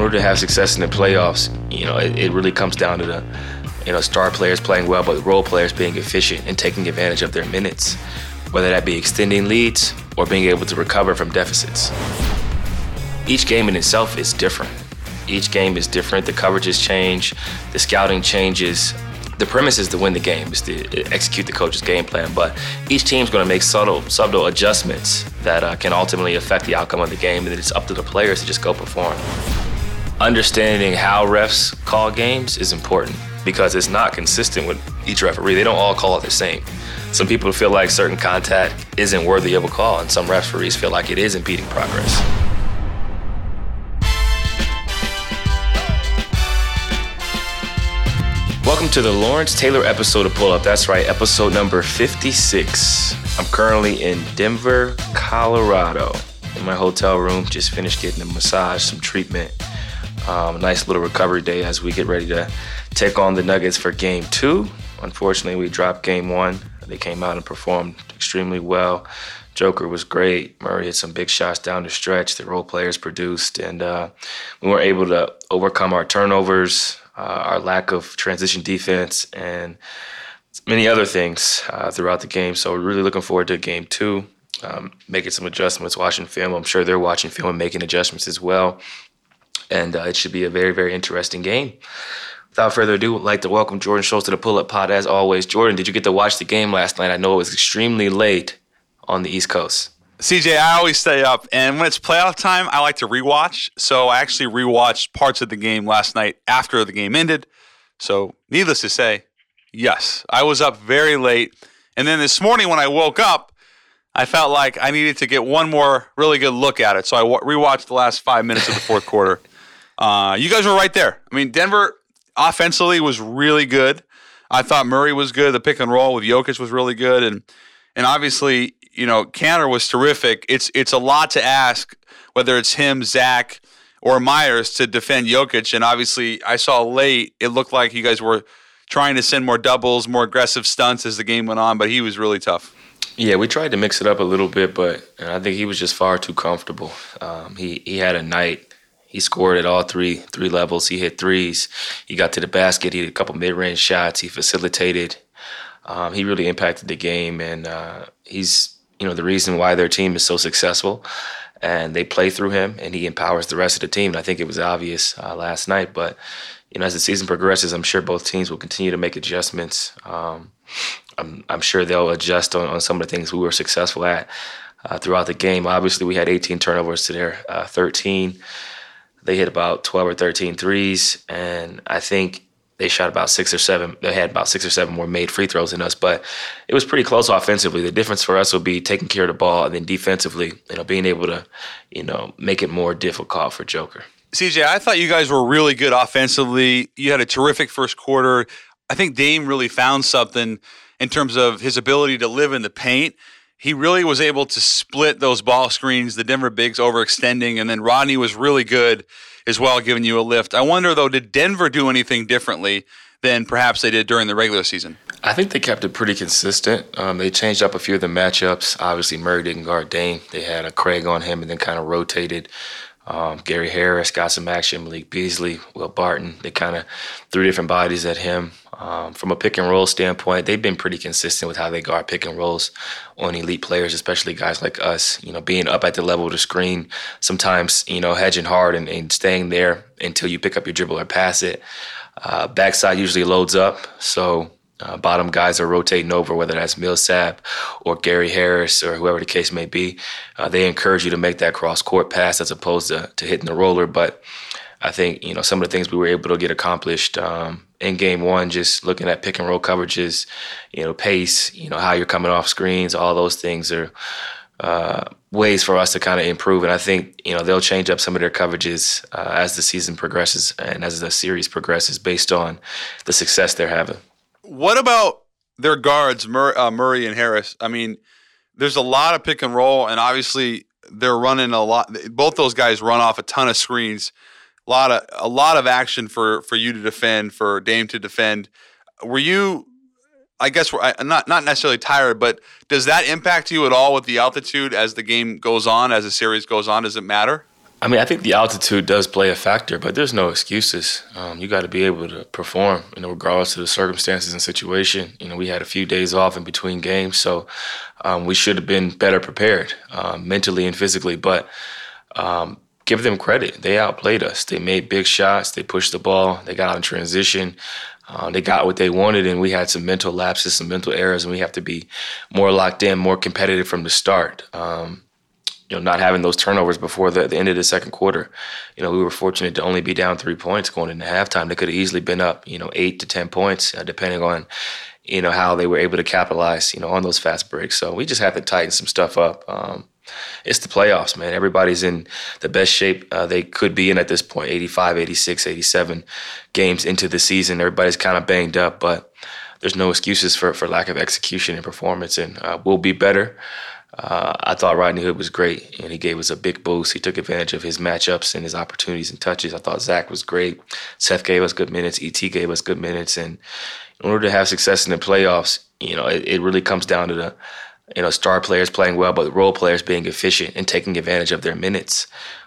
in order to have success in the playoffs, you know, it, it really comes down to the, you know, star players playing well, but role players being efficient and taking advantage of their minutes, whether that be extending leads or being able to recover from deficits. Each game in itself is different. Each game is different. The coverages change, the scouting changes. The premise is to win the game, is to execute the coach's game plan. But each team's going to make subtle, subtle adjustments that uh, can ultimately affect the outcome of the game, and it's up to the players to just go perform. Understanding how refs call games is important because it's not consistent with each referee. They don't all call it the same. Some people feel like certain contact isn't worthy of a call, and some referees feel like it is impeding progress. Welcome to the Lawrence Taylor episode of Pull Up. That's right, episode number 56. I'm currently in Denver, Colorado, in my hotel room. Just finished getting a massage, some treatment. Um, nice little recovery day as we get ready to take on the Nuggets for game two. Unfortunately, we dropped game one. They came out and performed extremely well. Joker was great. Murray hit some big shots down the stretch. The role players produced, and uh, we were able to overcome our turnovers, uh, our lack of transition defense, and many other things uh, throughout the game. So we're really looking forward to game two, um, making some adjustments, watching film. I'm sure they're watching film and making adjustments as well. And uh, it should be a very, very interesting game. Without further ado, I'd like to welcome Jordan Schultz to the Pull Up Pod as always. Jordan, did you get to watch the game last night? I know it was extremely late on the East Coast. CJ, I always stay up, and when it's playoff time, I like to rewatch. So I actually rewatched parts of the game last night after the game ended. So, needless to say, yes, I was up very late. And then this morning, when I woke up, I felt like I needed to get one more really good look at it. So I rewatched the last five minutes of the fourth quarter. Uh, you guys were right there. I mean, Denver offensively was really good. I thought Murray was good. The pick and roll with Jokic was really good, and and obviously you know, Kanter was terrific. It's it's a lot to ask whether it's him, Zach, or Meyers to defend Jokic. And obviously, I saw late it looked like you guys were trying to send more doubles, more aggressive stunts as the game went on, but he was really tough. Yeah, we tried to mix it up a little bit, but I think he was just far too comfortable. Um, he he had a night. He scored at all three three levels. He hit threes. He got to the basket. He hit a couple mid range shots. He facilitated. Um, he really impacted the game, and uh, he's you know the reason why their team is so successful and they play through him and he empowers the rest of the team and i think it was obvious uh, last night but you know as the season progresses i'm sure both teams will continue to make adjustments um, I'm, I'm, sure they'll adjust on, on, some of the things we were successful at uh, throughout the game obviously we had 18 turnovers to their uh, 13 they hit about 12 or 13 threes and i think they shot about six or seven. They had about six or seven more made free throws than us, but it was pretty close offensively. The difference for us will be taking care of the ball, and then defensively, you know, being able to, you know, make it more difficult for Joker. CJ, I thought you guys were really good offensively. You had a terrific first quarter. I think Dame really found something in terms of his ability to live in the paint. He really was able to split those ball screens, the Denver bigs overextending, and then Rodney was really good as well, giving you a lift. I wonder though, did Denver do anything differently than perhaps they did during the regular season? I think they kept it pretty consistent. Um, they changed up a few of the matchups. Obviously, Murray didn't guard Dame. They had a Craig on him and then kind of rotated. Um, Gary Harris got some action. Malik Beasley, Will Barton. They kind of threw different bodies at him. Um, from a pick and roll standpoint, they've been pretty consistent with how they guard pick and rolls on elite players, especially guys like us. You know, being up at the level of the screen, sometimes you know hedging hard and, and staying there until you pick up your dribble or pass it. Uh, backside usually loads up, so uh, bottom guys are rotating over, whether that's Millsap or Gary Harris or whoever the case may be. Uh, they encourage you to make that cross court pass as opposed to, to hitting the roller. But I think you know some of the things we were able to get accomplished um, in game one, just looking at pick and roll coverages, you know, pace, you know, how you're coming off screens, all those things are uh, ways for us to kind of improve. And I think, you know, they'll change up some of their coverages uh, as the season progresses and as the series progresses based on the success they're having. What about their guards, Mur- uh, Murray and Harris? I mean, there's a lot of pick and roll, and obviously they're running a lot. Both those guys run off a ton of screens a lot of a lot of action for for you to defend, for Dame to defend. Were you? I guess we're not not necessarily tired, but does that impact you at all with the altitude as the game goes on, as the series goes on? Does it matter? I mean, I think the altitude does play a factor, but there's no excuses. Um, you got to be able to perform, you know, regardless of the circumstances and situation. You know, we had a few days off in between games, so um, we should have been better prepared um, mentally and physically. But um, give them credit; they outplayed us. They made big shots. They pushed the ball. They got out in transition. Uh, they got what they wanted, and we had some mental lapses, some mental errors, and we have to be more locked in, more competitive from the start. Um, you know, not having those turnovers before the, the, end of the second quarter. You know, we were fortunate to only be down three points going into halftime. They could have easily been up, you know, eight to ten points, uh, depending on, you know, how they were able to capitalize, you know, on those fast breaks. So we just have to tighten some stuff up. Um, it's the playoffs, man. Everybody's in the best shape uh, they could be in at this point 85, 86, 87 games into the season. Everybody's kind of banged up, but there's no excuses for, for lack of execution and performance, and uh, we'll be better. Uh, I thought Rodney Hood was great, and he gave us a big boost. He took advantage of his matchups and his opportunities and touches. I thought Zach was great. Seth gave us good minutes. Et gave us good minutes, and in order to have success in the playoffs, you know, it, it really comes down to the you know star players playing well, but role players being efficient and taking advantage of their minutes,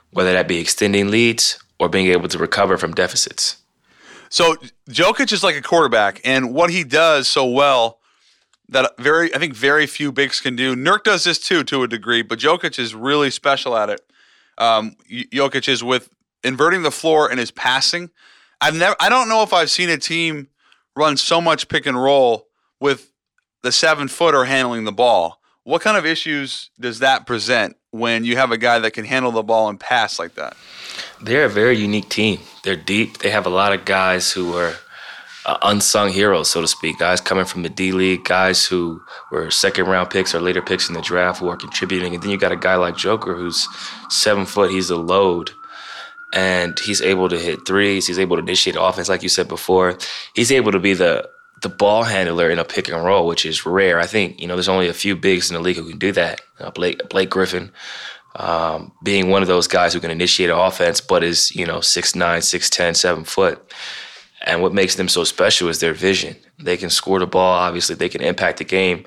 whether that be extending leads or being able to recover from deficits. So Jokic is like a quarterback, and what he does so well that very I think very few bigs can do. Nurk does this too to a degree, but Jokic is really special at it. Um, Jokic is with inverting the floor and his passing. I've never I don't know if I've seen a team run so much pick and roll with the seven footer handling the ball. What kind of issues does that present when you have a guy that can handle the ball and pass like that? They're a very unique team. They're deep. They have a lot of guys who are uh, unsung heroes, so to speak. Guys coming from the D League, guys who were second round picks or later picks in the draft who are contributing. And then you got a guy like Joker who's seven foot, he's a load. And he's able to hit threes. He's able to initiate offense, like you said before. He's able to be the the ball handler in a pick and roll, which is rare. I think you know there's only a few bigs in the league who can do that. Uh, Blake Blake Griffin, um, being one of those guys who can initiate an offense, but is you know six nine, six ten, seven foot. And what makes them so special is their vision. They can score the ball. Obviously, they can impact the game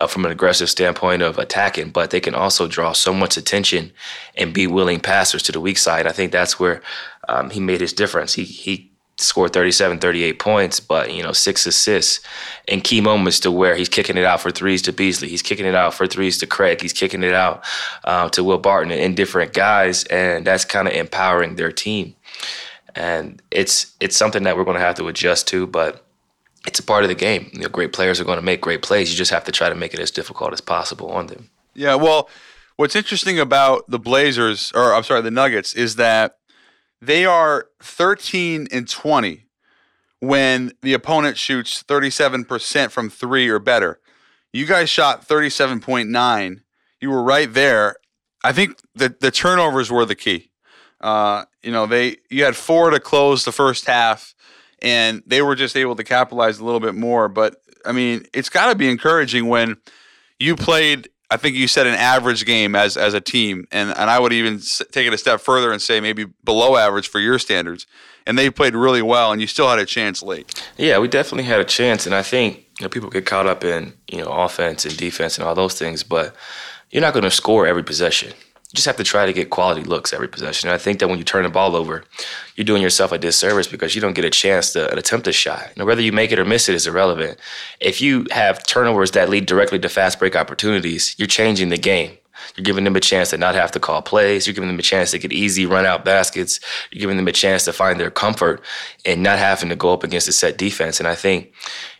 uh, from an aggressive standpoint of attacking, but they can also draw so much attention and be willing passers to the weak side. I think that's where um, he made his difference. He he scored 37, 38 points, but you know six assists in key moments to where he's kicking it out for threes to Beasley, he's kicking it out for threes to Craig, he's kicking it out uh, to Will Barton and different guys, and that's kind of empowering their team and it's it's something that we're going to have to adjust to, but it's a part of the game. You know, great players are going to make great plays. You just have to try to make it as difficult as possible on them. Yeah, well, what's interesting about the Blazers, or I'm sorry, the Nuggets, is that they are 13 and 20 when the opponent shoots 37% from three or better. You guys shot 37.9. You were right there. I think the the turnovers were the key. Uh, you know, they you had four to close the first half, and they were just able to capitalize a little bit more. But I mean, it's got to be encouraging when you played. I think you said an average game as as a team, and and I would even take it a step further and say maybe below average for your standards. And they played really well, and you still had a chance late. Yeah, we definitely had a chance, and I think you know, people get caught up in you know offense and defense and all those things, but you're not going to score every possession just have to try to get quality looks every possession. And I think that when you turn the ball over, you're doing yourself a disservice because you don't get a chance to attempt a shot. Know, whether you make it or miss it is irrelevant. If you have turnovers that lead directly to fast break opportunities, you're changing the game. You're giving them a chance to not have to call plays. You're giving them a chance to get easy run out baskets. You're giving them a chance to find their comfort and not having to go up against a set defense. And I think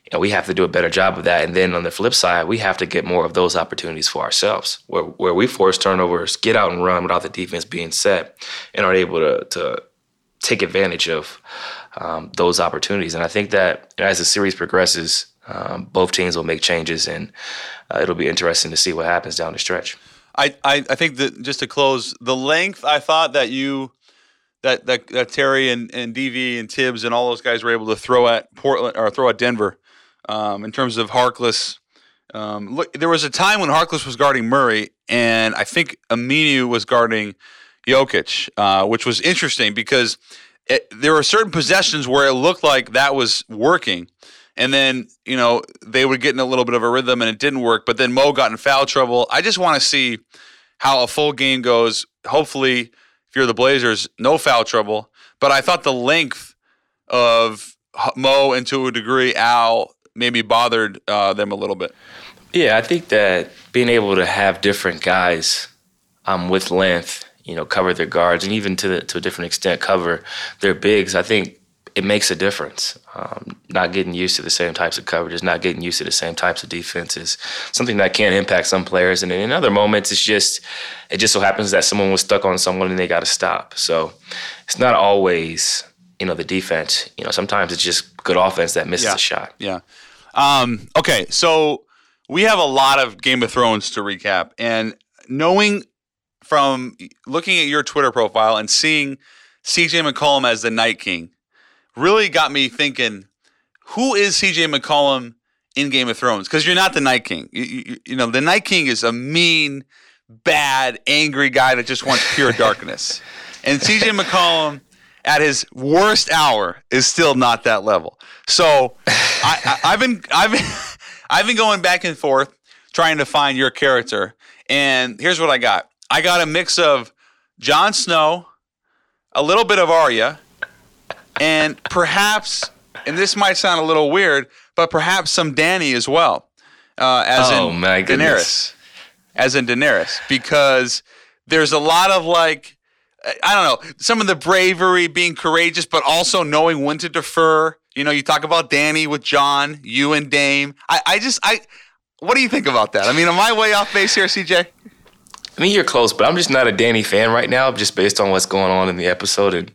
you know, we have to do a better job of that. And then on the flip side, we have to get more of those opportunities for ourselves, where where we force turnovers, get out and run without the defense being set, and are able to to take advantage of um, those opportunities. And I think that as the series progresses, um, both teams will make changes, and uh, it'll be interesting to see what happens down the stretch. I, I, think that just to close, the length I thought that you that that, that Terry and, and DV and Tibbs and all those guys were able to throw at Portland or throw at Denver um, in terms of Harkless. Um, look, there was a time when Harkless was guarding Murray, and I think Aminu was guarding Jokic, uh, which was interesting because it, there were certain possessions where it looked like that was working. And then, you know, they would get in a little bit of a rhythm and it didn't work. But then Mo got in foul trouble. I just want to see how a full game goes. Hopefully, if you're the Blazers, no foul trouble. But I thought the length of Mo and to a degree Al maybe bothered uh, them a little bit. Yeah, I think that being able to have different guys um, with length, you know, cover their guards and even to the, to a different extent cover their bigs, I think it makes a difference. Um, not getting used to the same types of coverages, not getting used to the same types of defenses, something that can impact some players. And in other moments, it's just it just so happens that someone was stuck on someone and they got to stop. So it's not always you know the defense. You know, sometimes it's just good offense that misses Yeah. a shot. Yeah. Um, okay, so we have a lot of Game of Thrones to recap, and knowing from looking at your Twitter profile and seeing CJ McCollum as the Night King really got me thinking, who is CJ McCollum in Game of Thrones? Because you're not the Night King. You, you, you know, the Night King is a mean, bad, angry guy that just wants pure darkness. And CJ McCollum at his worst hour is still not that level. So I, I, I've been I've been I've been going back and forth trying to find your character, and here's what I got. I got a mix of Jon Snow, a little bit of Arya, and perhaps, and this might sound a little weird, but perhaps some Danny as well, uh, as Oh, in my goodness. Daenerys, as in Daenerys, because there's a lot of like, I don't know, some of the bravery, being courageous, but also knowing when to defer. You know, you talk about Danny with Jon, you and Dame. I, I just, I, what do you think about that? I mean, am I way off base here, CJ? I mean, you're close, but I'm just not a Danny fan right now, just based on what's going on in the episode and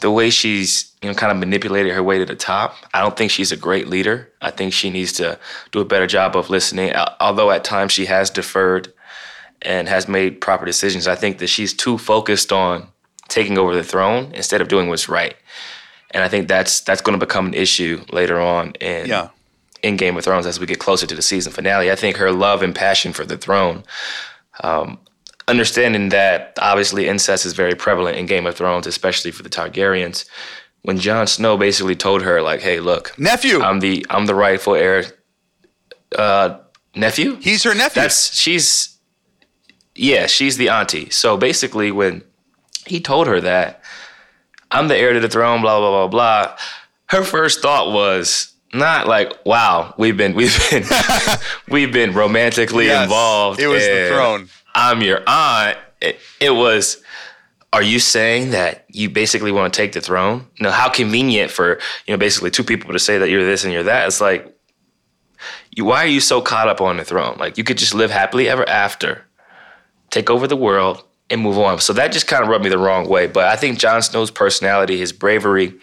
the way she's, you know, kind of manipulated her way to the top. I don't think she's a great leader. I think she needs to do a better job of listening. Although at times she has deferred and has made proper decisions, I think that she's too focused on taking over the throne instead of doing what's right. And I think that's that's going to become an issue later on in Yeah. in Game of Thrones as we get closer to the season finale. I think her love and passion for the throne, um, understanding that obviously incest is very prevalent in Game of Thrones, especially for the Targaryens. When Jon Snow basically told her, like, "Hey, look, Nephew. I'm the I'm the rightful heir." Uh, nephew. He's her nephew. That's she's yeah, she's the auntie. So basically when he told her that I'm the heir to the throne, blah blah blah blah, her first thought was not like, wow, we've been we've been we've been romantically Yes, involved. It was the throne. I'm your aunt. It, it was are you saying that you basically want to take the throne? You know, how convenient for, you know, basically two people to say that you're this and you're that. It's like you, why are you so caught up on the throne? Like you could just live happily ever after, take over the world, and move on. So that just kind of rubbed me the wrong way. But I think Jon Snow's personality, his bravery,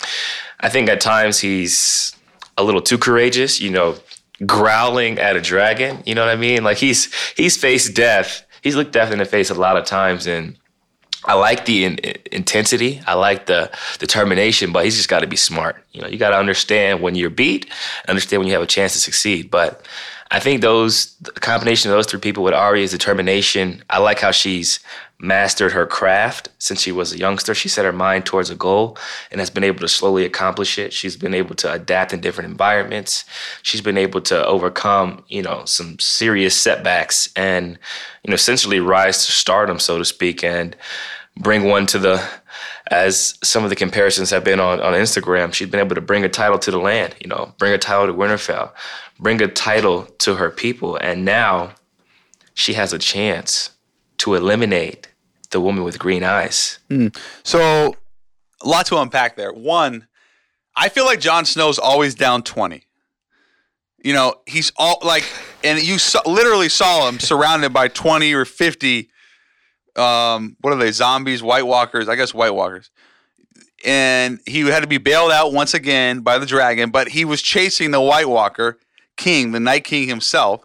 I think at times he's a little too courageous. You know, growling at a dragon. You know what I mean? Like he's he's faced death. He's looked death in the face a lot of times, and I like the in, intensity. I like the determination, but he's just got to be smart. You know, you got to understand when you're beat, understand when you have a chance to succeed. But I think those the combination of those three people with Arya's determination. I like how she's mastered her craft since she was a youngster. She set her mind towards a goal and has been able to slowly accomplish it. She's been able to adapt in different environments. She's been able to overcome, you know, some serious setbacks and, you know, essentially rise to stardom, so to speak, and bring one to the as some of the comparisons have been on, on Instagram, she's been able to bring a title to the land, you know, bring a title to Winterfell, bring a title to her people. And now she has a chance to eliminate the woman with green eyes. So, a lot to unpack there. One, I feel like Jon Snow's always down 20. You know, he's all like, and you saw, literally saw him surrounded by 20 or 50, um, what are they, zombies, White Walkers? I guess White Walkers. And he had to be bailed out once again by the dragon, but he was chasing the White Walker king, the Night King himself,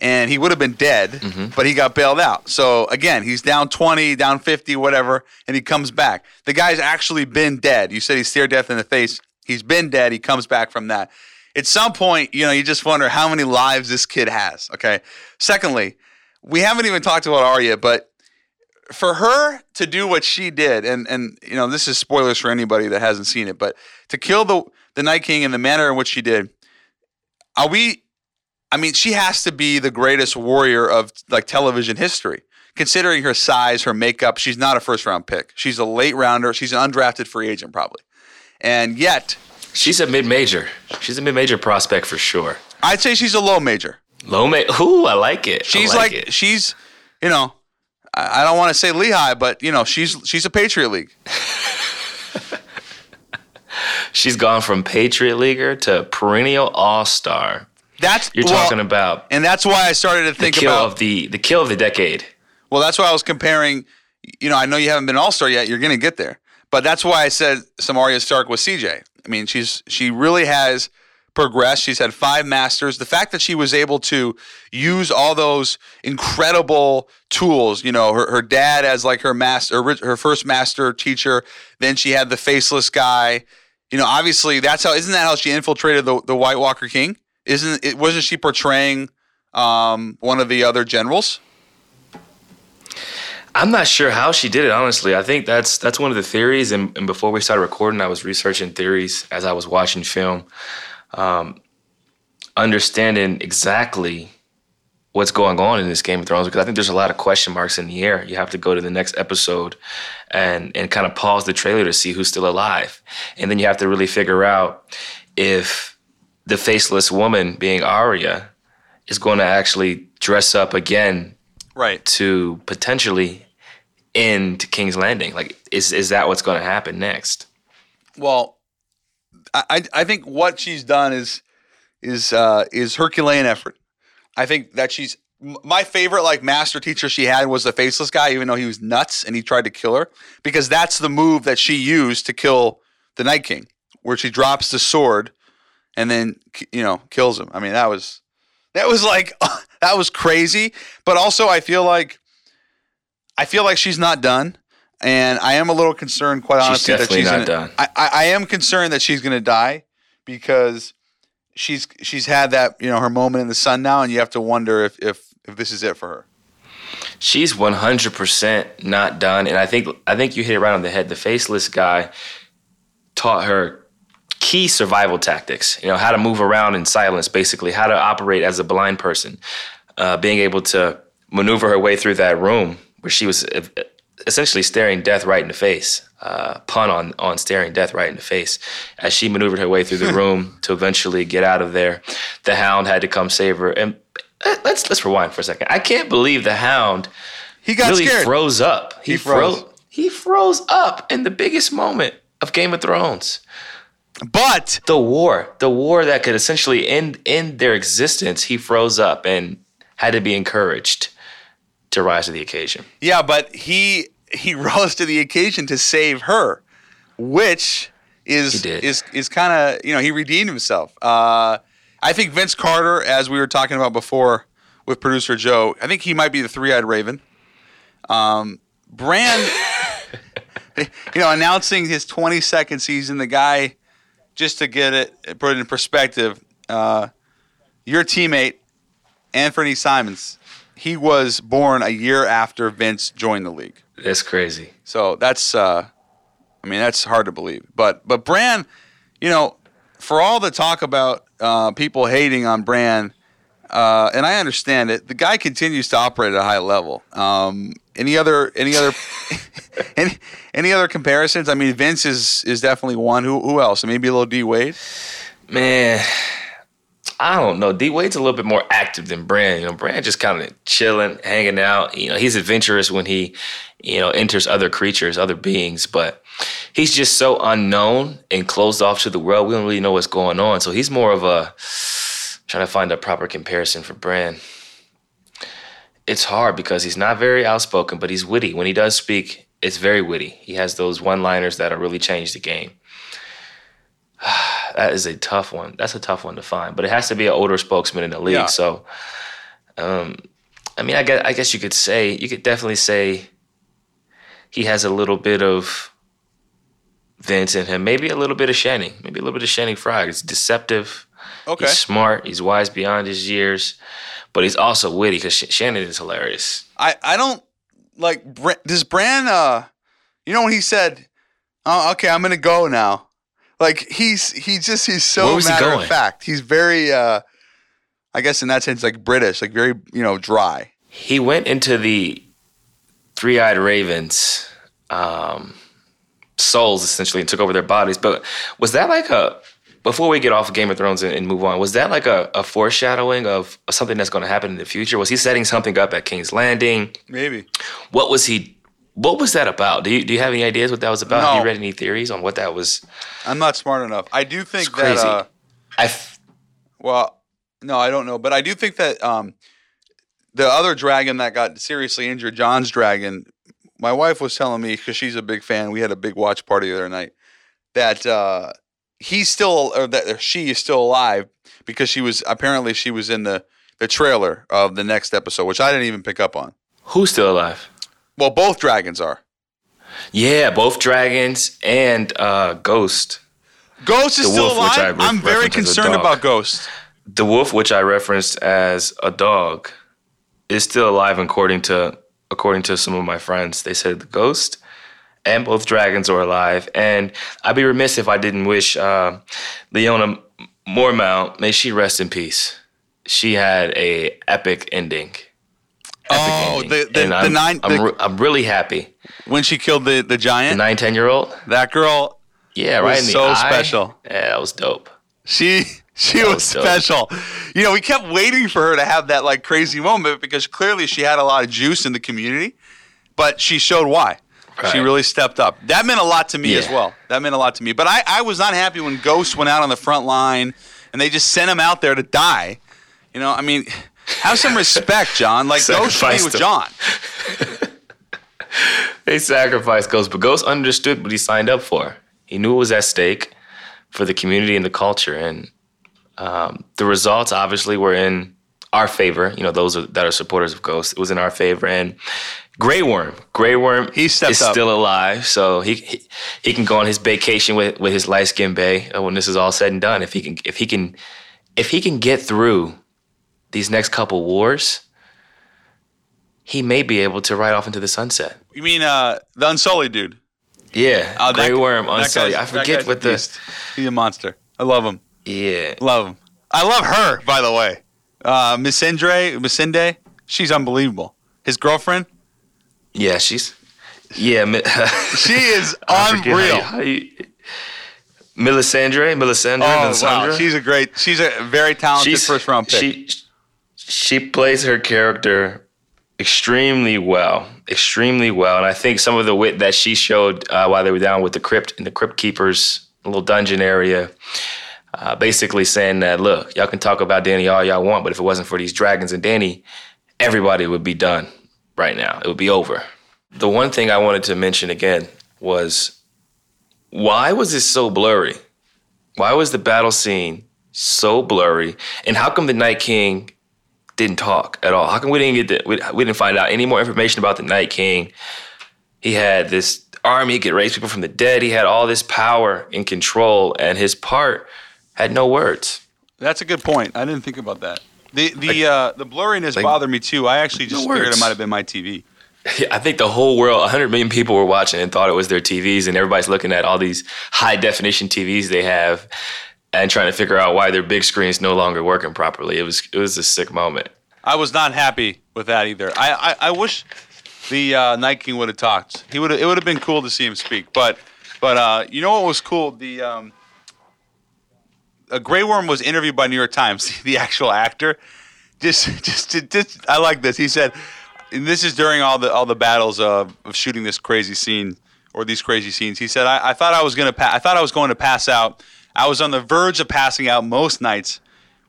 and he would have been dead, mm-hmm. but he got bailed out. So again, he's down 20, down 50, whatever, and he comes back. The guy's actually been dead. You said he stared death in the face. He's been dead. He comes back from that. At some point, you know, you just wonder how many lives this kid has. Okay. Secondly, we haven't even talked about Arya, but for her to do what she did, and and you know, this is spoilers for anybody that hasn't seen it, but to kill the the Night King in the manner in which she did, are we? I mean, she has to be the greatest warrior of like television history considering her size, her makeup, she's not a first round pick. She's a late rounder. She's an undrafted free agent probably. And yet, She's a mid major. She's a mid major prospect for sure. I'd say she's a low major. Low major. Ooh, I like it. I She's like, it. she's, you know, I, I don't want to say Lehigh, but you know, she's she's a Patriot League. She's gone from Patriot Leaguer to perennial All Star. That's You're well, talking about and that's why I started to the think kill about of the the kill of the decade. Well, that's why I was comparing. You know, I know you haven't been All Star yet. You're going to get there, but that's why I said Samaria Stark was CJ. I mean, she's she really has progressed. She's had five masters. The fact that she was able to use all those incredible tools, you know, her, her dad as like her master, her, her first master teacher. Then she had the faceless guy. You know, obviously that's how. Isn't that how she infiltrated the the White Walker King? Isn't it? Wasn't she portraying um, one of the other generals? I'm not sure how she did it. Honestly, I think that's that's one of the theories. And, and before we started recording, I was researching theories as I was watching film, um, understanding exactly what's going on in this Game of Thrones because I think there's a lot of question marks in the air. You have to go to the next episode and and kind of pause the trailer to see who's still alive, and then you have to really figure out if the faceless woman, being Arya, is going to actually dress up again Right. to potentially end King's Landing. Like, is is that what's going to happen next? Well, I I- think what she's done is is uh, is Herculean effort. I think that she's my favorite like master teacher she had was the faceless guy, even though he was nuts and he tried to kill her because that's the move that she used to kill the Night King, where she drops the sword and then you know kills him. I mean that was that was like that was crazy, but also I feel like I feel like she's not done. And I am a little concerned, quite She's honestly, that she's not gonna, done. I, I, I am concerned that she's going to die because she's she's had that you know her moment in the sun now, and you have to wonder if if if this is it for her. She's 100% not done, and I think I think you hit it right on the head. The faceless guy taught her key survival tactics. You know how to move around in silence, basically how to operate as a blind person, uh, being able to maneuver her way through that room where she was uh, essentially staring death right in the face. Uh, pun on on staring death right in the face as she maneuvered her way through the room to eventually get out of there. The Hound had to come save her, and uh, let's let's rewind for a second. I can't believe the Hound He got really scared. froze up. He, He froze. froze. He froze up in the biggest moment of Game of Thrones. But The war, the war that could essentially end end their existence. He froze up and had to be encouraged to rise to the occasion. yeah, but he he rose to the occasion to save her, which is is is kind of you know he redeemed himself. Uh, I think Vince Carter, as we were talking about before with producer Joe, I think he might be the three eyed raven. Um, Bran, you know, announcing his 22nd season, the guy, just to get it put it in perspective, uh, your teammate, Anfernee Simons, he was born a year after Vince joined the league. That's crazy. So that's, uh, I mean, that's hard to believe. But but Bran, you know, for all the talk about uh, people hating on Bran, uh, and I understand it, the guy continues to operate at a high level. Um, any other any other any, any other comparisons? I mean, Vince is is definitely one. Who who else? Maybe a little D Wade. Man, I don't know. D Wade's a little bit more active than Bran. You know, Bran just kind of chilling, hanging out. You know, he's adventurous when he, you know, enters other creatures, other beings, but he's just so unknown and closed off to the world. We don't really know what's going on. So he's more of a trying to find a proper comparison for Bran. It's hard because he's not very outspoken, but he's witty. When he does speak, it's very witty. He has those one-liners that'll really change the game. That is a tough one. That's a tough one to find, but it has to be an older spokesman in the league. Yeah. So, um, I mean, I guess, I guess you could say you could definitely say he has a little bit of Vince in him, maybe a little bit of Shanny, maybe a little bit of Shanny Frye. He's deceptive. Okay. He's smart. He's wise beyond his years, but he's also witty because Sh- Shannon is hilarious. I, I don't like Bra- does Bran uh you know when he said oh okay I'm gonna go now like he's he just he's so was he matter of fact he's very uh I guess in that sense like British like very you know dry He went into the three-eyed ravens um, souls essentially and took over their bodies. But was that like a before we get off of Game of Thrones and, and move on, was that like a, a foreshadowing of something that's going to happen in the future? Was he setting something up at King's Landing? Maybe. What was he? What was that about? Do you do you have any ideas what that was about? No. Have you read any theories on what that was? I'm not smart enough. I do think that. crazy. Uh, I f- well, no, I don't know, but I do think that um, the other dragon that got seriously injured, Jon's dragon. My wife was telling me because she's a big fan. We had a big watch party the other night. That uh, he's still, or that or she is still alive because she was apparently she was in the the trailer of the next episode, which I didn't even pick up on. who's still alive? Well, both dragons are. Yeah, both dragons and uh, Ghost. Ghost is The still wolf, which I alive. re- I'm very referenced as a concerned about Ghost. The wolf, which I referenced as a dog, is still alive according to according to some of my friends. They said the ghost and both dragons are alive. And I'd be remiss if I didn't wish uh, Lyanna Mormont, may she rest in peace. She had a epic ending. Epic Oh, ending. the- the- the I'm, nine- I'm, the- re- I'm really happy. When she killed the the The giant, nine, 10 year old. that girl Yeah, was right in the so eye. special. Yeah, that was dope. She she That was was special. You know, we kept waiting for her to have that like crazy moment because clearly she had a lot of juice in the community, but she showed why. She really stepped up. That meant a lot to me as well. That meant a lot to me. But I, I was not happy when Ghost went out on the front line and they just sent him out there to die. You know, I mean, have some respect, Jon. Like Ghost should be with. Jon. They sacrificed Ghost, but Ghost understood what he signed up for. He knew it was at stake for the community and the culture, and um, the results obviously were in our favor. You know, those that are supporters of Ghost, it was in our favor. And Grey Worm, Grey Worm, He stepped is up. still alive, so he, he he can go on his vacation with with his light skinned bay uh, when this is all said and done. If he can, if he can, if he can get through these next couple wars. He may be able to ride off into the sunset. You mean uh, the Unsullied dude? Yeah, that- Grey Worm, Unsullied. I forget what the beast. He's a monster. I love him. yeah. Love him. I love her, by the way. Uh, Missandei, Miss Inde, she's unbelievable. His girlfriend, Yeah, she's yeah. She is unreal. How you, how Melisandre, Melisandre, Oh Melisandre. wow, she's a great. She's a very talented first round pick. She she plays her character extremely well, extremely well, and I think some of the wit that she showed uh, while they were down with the crypt in the crypt keepers little dungeon area. Uh, basically saying that, look, y'all can talk about Danny all y'all want, but if it wasn't for these dragons and Danny, everybody would be done right now. It would be over. The one thing I wanted to mention again was why was this so blurry? Why was the battle scene so blurry? And how come the Night King didn't talk at all? How come we didn't get the, we, we didn't find out any more information about the Night King? He had this army, he could raise people from the dead. He had all this power and control, and his part had no words. That's a good point. I didn't think about that. The the uh, the blurriness like- bothered me too. I actually just No figured it might have been my TV. I think the whole world, 100 million people were watching and thought it was their TVs, and everybody's looking at all these high definition TVs they have and trying to figure out why their big screen's no longer working properly. It was it was a sick moment. I was not happy with that either. I I, I wish the uh, Night King would have talked. He would it would have been cool to see him speak. But but uh, you know what was cool? The um, a Grey Worm was interviewed by New York Times. The actual actor, just just just I like this. He said, and this is during all the all the battles of, of shooting this crazy scene or these crazy scenes. He said, I, I thought I was gonna pa- I thought I was going to pass out. I was on the verge of passing out most nights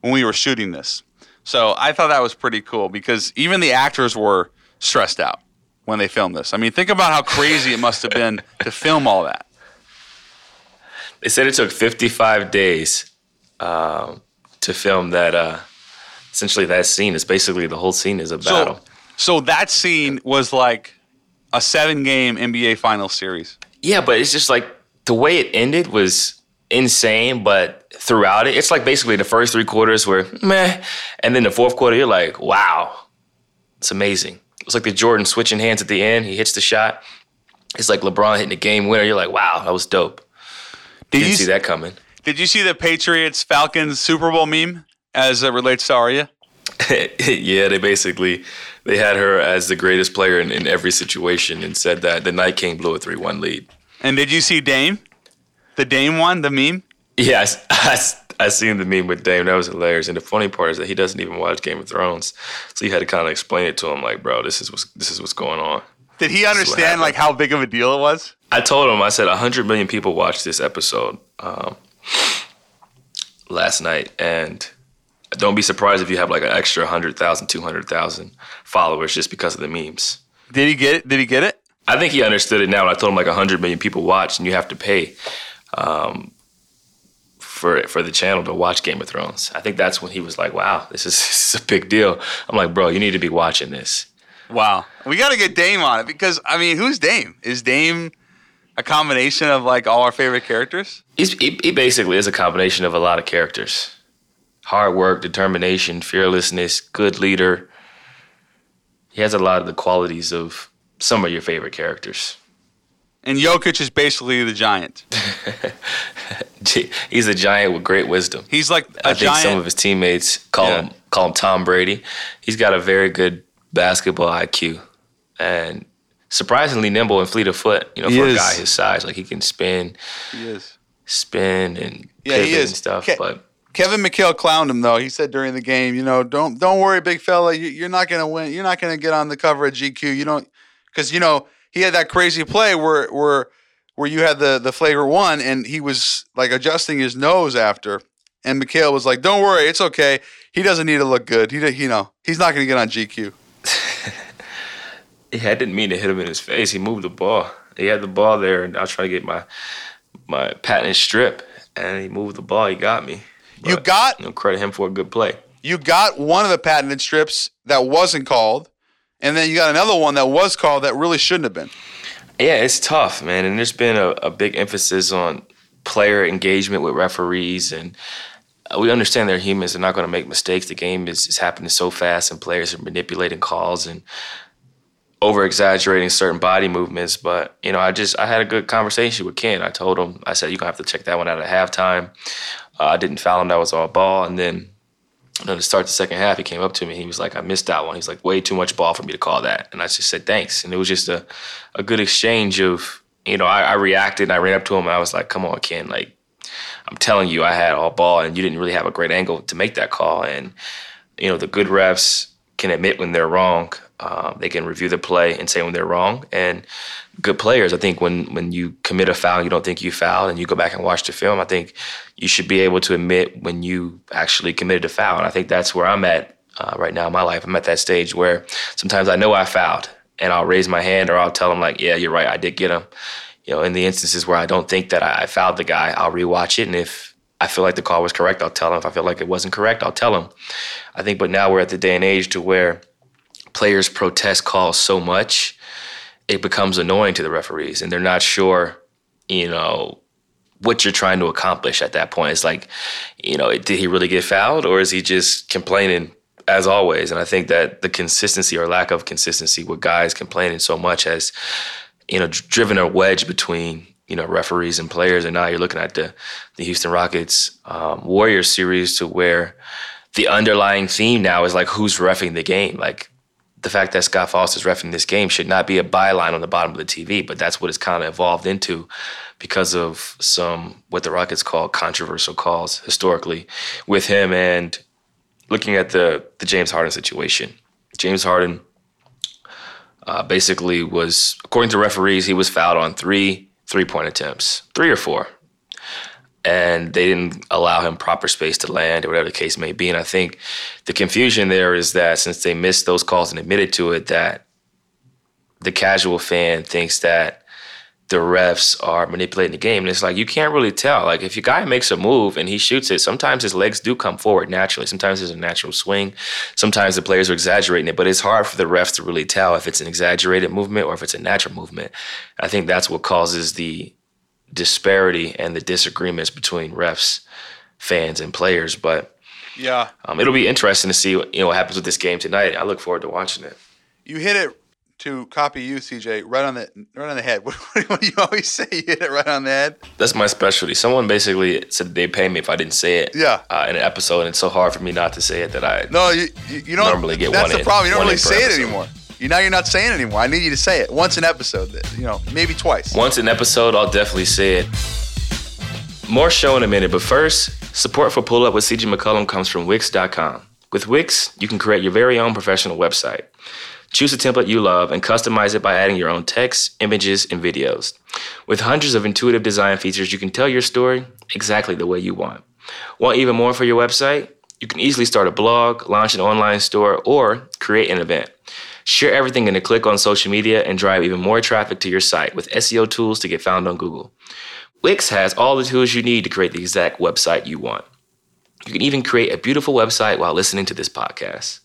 when we were shooting this. So I thought that was pretty cool because even the actors were stressed out when they filmed this. I mean, think about how crazy it must have been to film all that. They said it took 55 days um, to film that. Uh, essentially, that scene is basically the whole scene is a battle. So, so that scene was like a seven-game NBA Finals series. Yeah, but it's just like the way it ended was insane, but throughout it, it's like basically the first three quarters were meh, and then the fourth quarter, you're like, wow, it's amazing. It's like the Jordan switching hands at the end. He hits the shot. It's like LeBron hitting the game winner. You're like, wow, that was dope. Did Didn't you see that coming. Did you see the Patriots Falcons Super Bowl meme as it relates to Arya? yeah, they basically they had her as the greatest player in, in every situation and said that the Night King blew a 3 1 lead. And did you see Dame? The Dame one, the meme? Yes, I, I, I seen the meme with Dame. That was hilarious. And the funny part is that he doesn't even watch Game of Thrones, so you had to kind of explain it to him, like, bro, this is what's this is what's going on. Did he understand like how big of a deal it was? I told him, I said, 100 million people watched this episode um, last night. And don't be surprised if you have like an extra 100,000, 200,000 followers just because of the memes. Did he get it? Did he get it? I think he understood it now. I told him like 100 million people watch and you have to pay um, for for the channel to watch Game of Thrones. I think that's when he was like, wow, this is, this is a big deal. I'm like, bro, you need to be watching this. Wow. We got to get Dame on it because, I mean, who's Dame? Is Dame a combination of like all our favorite characters? He's, he, he basically is a combination of a lot of characters hard work, determination, fearlessness, good leader. He has a lot of the qualities of some of your favorite characters. And Jokic is basically the giant. He's a giant with great wisdom. He's like a I think giant. some of his teammates call Yeah. him call him Tom Brady. He's got a very good basketball IQ and surprisingly nimble and fleet of foot. You know, He for is. a guy his size, like he can spin, he is. spin, and Yeah, pivot and stuff. Ke- But Kevin McHale clowned him though. He said during the game, you know, don't don't worry, big fella. You, you're not gonna win. You're not gonna get on the cover of GQ. You don't because you know he had that crazy play where where where you had the the flagrant one and he was like adjusting his nose after, and McHale was like, "Don't worry, it's okay. He doesn't need to look good. He you know he's not gonna get on GQ." Yeah, I didn't mean to hit him in his face. He moved the ball. He had the ball there, and I was trying to get my my patented strip, and he moved the ball. He got me. You got you know, credit him for a good play. you got one of the patented strips that wasn't called, and then you got another one that was called that really shouldn't have been. Yeah, it's tough, man. And there's been a, a big emphasis on player engagement with referees. And uh, we understand they're humans. They're not going to make mistakes. The game is, is happening so fast, and players are manipulating calls and over exaggerating certain body movements. But, you know, I just, I had a good conversation with Ken. I told him, I said, you're going to have to check that one out at halftime. Uh, I didn't foul him. That was all ball. And then you know, to start the second half, he came up to me. He was like, I missed that one. He's like, way too much ball for me to call that. And I just said, thanks. And it was just a, a good exchange of, you know, I, I reacted and I ran up to him and I was like, come on, Ken. Like, I'm telling you, I had all ball and you didn't really have a great angle to make that call. And, you know, the good refs can admit when they're wrong. Um, they can review the play and say when they're wrong. And good players, I think when when you commit a foul, and you don't think you fouled, and you go back and watch the film, I think you should be able to admit when you actually committed a foul. And I think that's where I'm at uh, right now in my life. I'm at that stage where sometimes I know I fouled, and I'll raise my hand or I'll tell them like, "Yeah, you're right, I did get him." You know, in the instances where I don't think that I, I fouled the guy, I'll rewatch it, and if I feel like the call was correct, I'll tell him. If I feel like it wasn't correct, I'll tell him. I think, but now we're at the day and age to where players protest calls so much, it becomes annoying to the referees, and they're not sure, you know, what you're trying to accomplish at that point. It's like, you know, did he really get fouled, or is he just complaining as always? And I think that the consistency or lack of consistency with guys complaining so much has, you know, driven a wedge between you know referees and players. And now you're looking at the the Houston Rockets um, Warriors series to where the underlying theme now is like who's refing the game, like the fact that Scott Foster's refing this game should not be a byline on the bottom of the TV, but that's what it's kind of evolved into because of some what the Rockets call controversial calls historically with him and looking at the the James Harden situation. James Harden uh, basically was, according to referees, he was fouled on three three point attempts, three or four, and they didn't allow him proper space to land or whatever the case may be. And I think the confusion there is that since they missed those calls and admitted to it, that the casual fan thinks that the refs are manipulating the game. And it's like you can't really tell. Like if your guy makes a move and he shoots it, sometimes his legs do come forward naturally. Sometimes there's a natural swing. Sometimes the players are exaggerating it, but it's hard for the refs to really tell if it's an exaggerated movement or if it's a natural movement. I think that's what causes the disparity and the disagreements between refs, fans, and players. But Yeah. um, it'll be interesting to see what, you know what happens with this game tonight. I look forward to watching it. You hit it to copy you, CJ, right on the right on the head. What, do you always say? You hit it right on the head. That's my specialty. Someone basically said they'd pay me if I didn't say it. Yeah. Uh, in an episode, and it's so hard for me not to say it that I. No, you you, you don't normally get that's one. That's the problem. You don't really say episode. it anymore. You now you're not saying anymore. I need you to say it once an episode. You know, maybe twice. Once an episode, I'll definitely say it. More show in a minute, but first, support for Pull Up with CJ McCollum comes from Wix.com. With Wix, you can create your very own professional website. Choose a template you love and customize it by adding your own text, images, and videos. With hundreds of intuitive design features, you can tell your story exactly the way you want. Want even more for your website? You can easily start a blog, launch an online store, or create an event. Share everything in a click on social media and drive even more traffic to your site with SEO tools to get found on Google. Wix has all the tools you need to create the exact website you want. You can even create a beautiful website while listening to this podcast.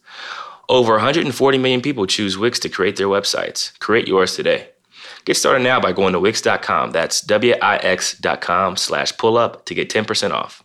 Over 140 million people choose Wix to create their websites. Create yours today. Get started now by going to Wix.com. That's W-I-X.com slash pull up to get 10% off.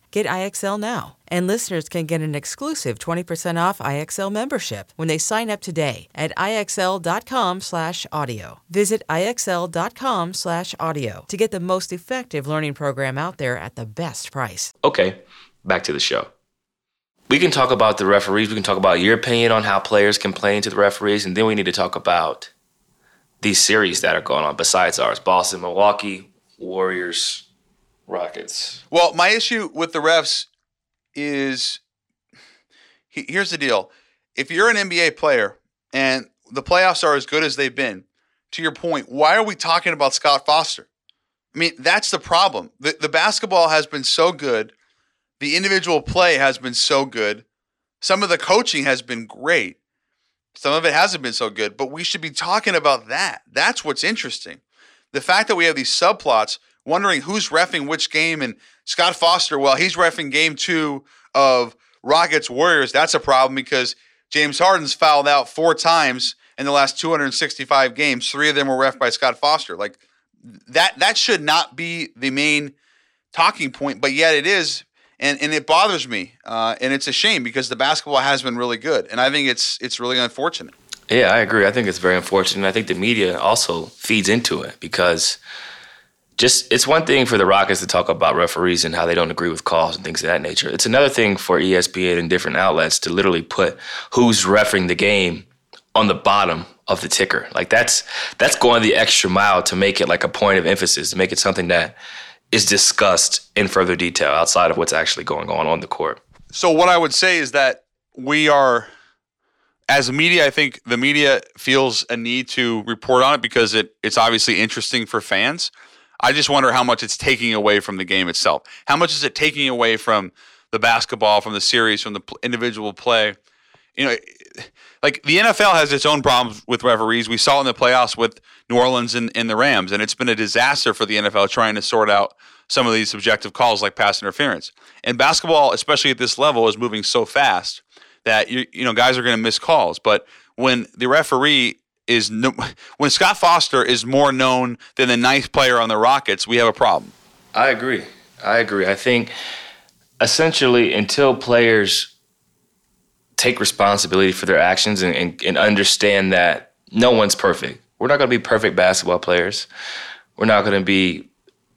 Get IXL now. And listeners can get an exclusive 20% off IXL membership when they sign up today at IXL.com/audio. Visit IXL.com/audio to get the most effective learning program out there at the best price. Okay, back to the show. We can talk about the referees. We can talk about your opinion on how players complain to the referees, and then we need to talk about these series that are going on besides ours: Boston, Milwaukee, Warriors, Rockets. Well, my issue with the refs is here's the deal. If you're an NBA player and the playoffs are as good as they've been, to your point, why are we talking about Scott Foster? I mean, that's the problem. The, the basketball has been so good. The individual play has been so good. Some of the coaching has been great. Some of it hasn't been so good, but we should be talking about that. That's what's interesting. The fact that we have these subplots wondering who's refing which game and Scott Foster, well, he's refing game two of Rockets Warriors. That's a problem because James Harden's fouled out four times in the last 265 games. Three of them were ref by Scott Foster. Like that that should not be the main talking point, but yet it is. And, and it bothers me, uh, and it's a shame because the basketball has been really good, and I think it's it's really unfortunate. Yeah, I agree. I think it's very unfortunate. I think the media also feeds into it because just it's one thing for the Rockets to talk about referees and how they don't agree with calls and things of that nature. It's another thing for ESPN and different outlets to literally put who's refing the game on the bottom of the ticker. Like that's that's going the extra mile to make it like a point of emphasis, to make it something that is discussed in further detail outside of what's actually going on on the court. So what I would say is that we are as media, I think the media feels a need to report on it because it it's obviously interesting for fans. I just wonder how much it's taking away from the game itself. How much is it taking away from the basketball, from the series, from the individual play? You know, like the NFL has its own problems with referees. We saw in the playoffs with New Orleans and, and the Rams, and it's been a disaster for the NFL trying to sort out some of these subjective calls like pass interference. And basketball, especially at this level, is moving so fast that you you know guys are going to miss calls. But when the referee is no, when Scott Foster is more known than the ninth player on the Rockets, we have a problem. I agree. I agree. I think essentially until players take responsibility for their actions and, and, and understand that no one's perfect. We're not going to be perfect basketball players. We're not going to be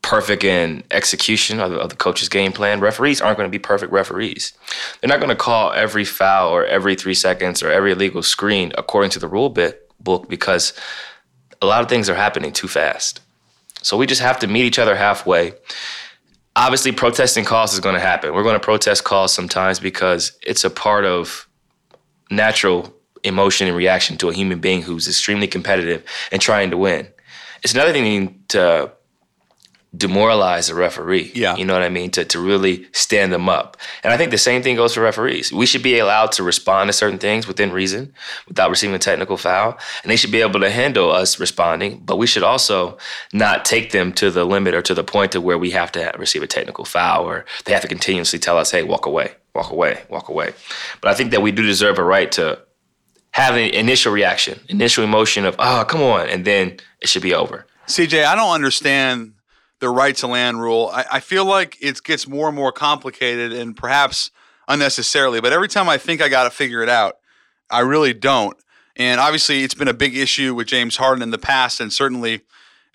perfect in execution of the, of the, coach's game plan. Referees aren't going to be perfect referees. They're not going to call every foul or every three seconds or every illegal screen according to the rule bit, book because a lot of things are happening too fast. So we just have to meet each other halfway. Obviously, protesting calls is going to happen. We're going to protest calls sometimes because it's a part of natural emotion and reaction to a human being who's extremely competitive and trying to win. It's another thing to demoralize a referee. Yeah. You know what I mean? To, to really stand them up. And I think the same thing goes for referees. We should be allowed to respond to certain things within reason without receiving a technical foul. And they should be able to handle us responding, but we should also not take them to the limit or to the point to where we have to receive a technical foul or they have to continuously tell us, hey, walk away, walk away, walk away. But I think that we do deserve a right to have an initial reaction, initial emotion of, oh, come on, and then it should be over. CJ, I don't understand the right to land rule. I, I feel like it gets more and more complicated and perhaps unnecessarily. But every time I think I got to figure it out, I really don't. And obviously, it's been a big issue with James Harden in the past, and certainly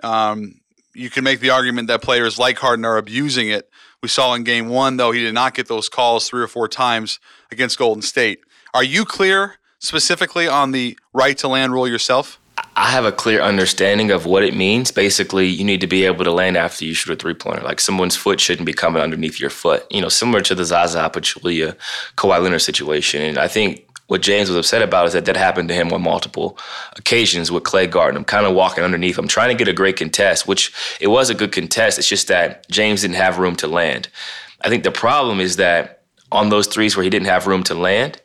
um, you can make the argument that players like Harden are abusing it. We saw in game one, though, he did not get those calls three or four times against Golden State. Are you clear specifically on the right to land rule yourself? I have a clear understanding of what it means. Basically, you need to be able to land after you shoot a three pointer. Like someone's foot shouldn't be coming underneath your foot. You know, similar to the Zaza Pachulia Kawhi Leonard situation. And I think what James was upset about is that that happened to him on multiple occasions with Klay guarding him, kind of walking underneath him, trying to get a great contest, which it was a good contest. It's just that James didn't have room to land. I think the problem is that on those threes where he didn't have room to land,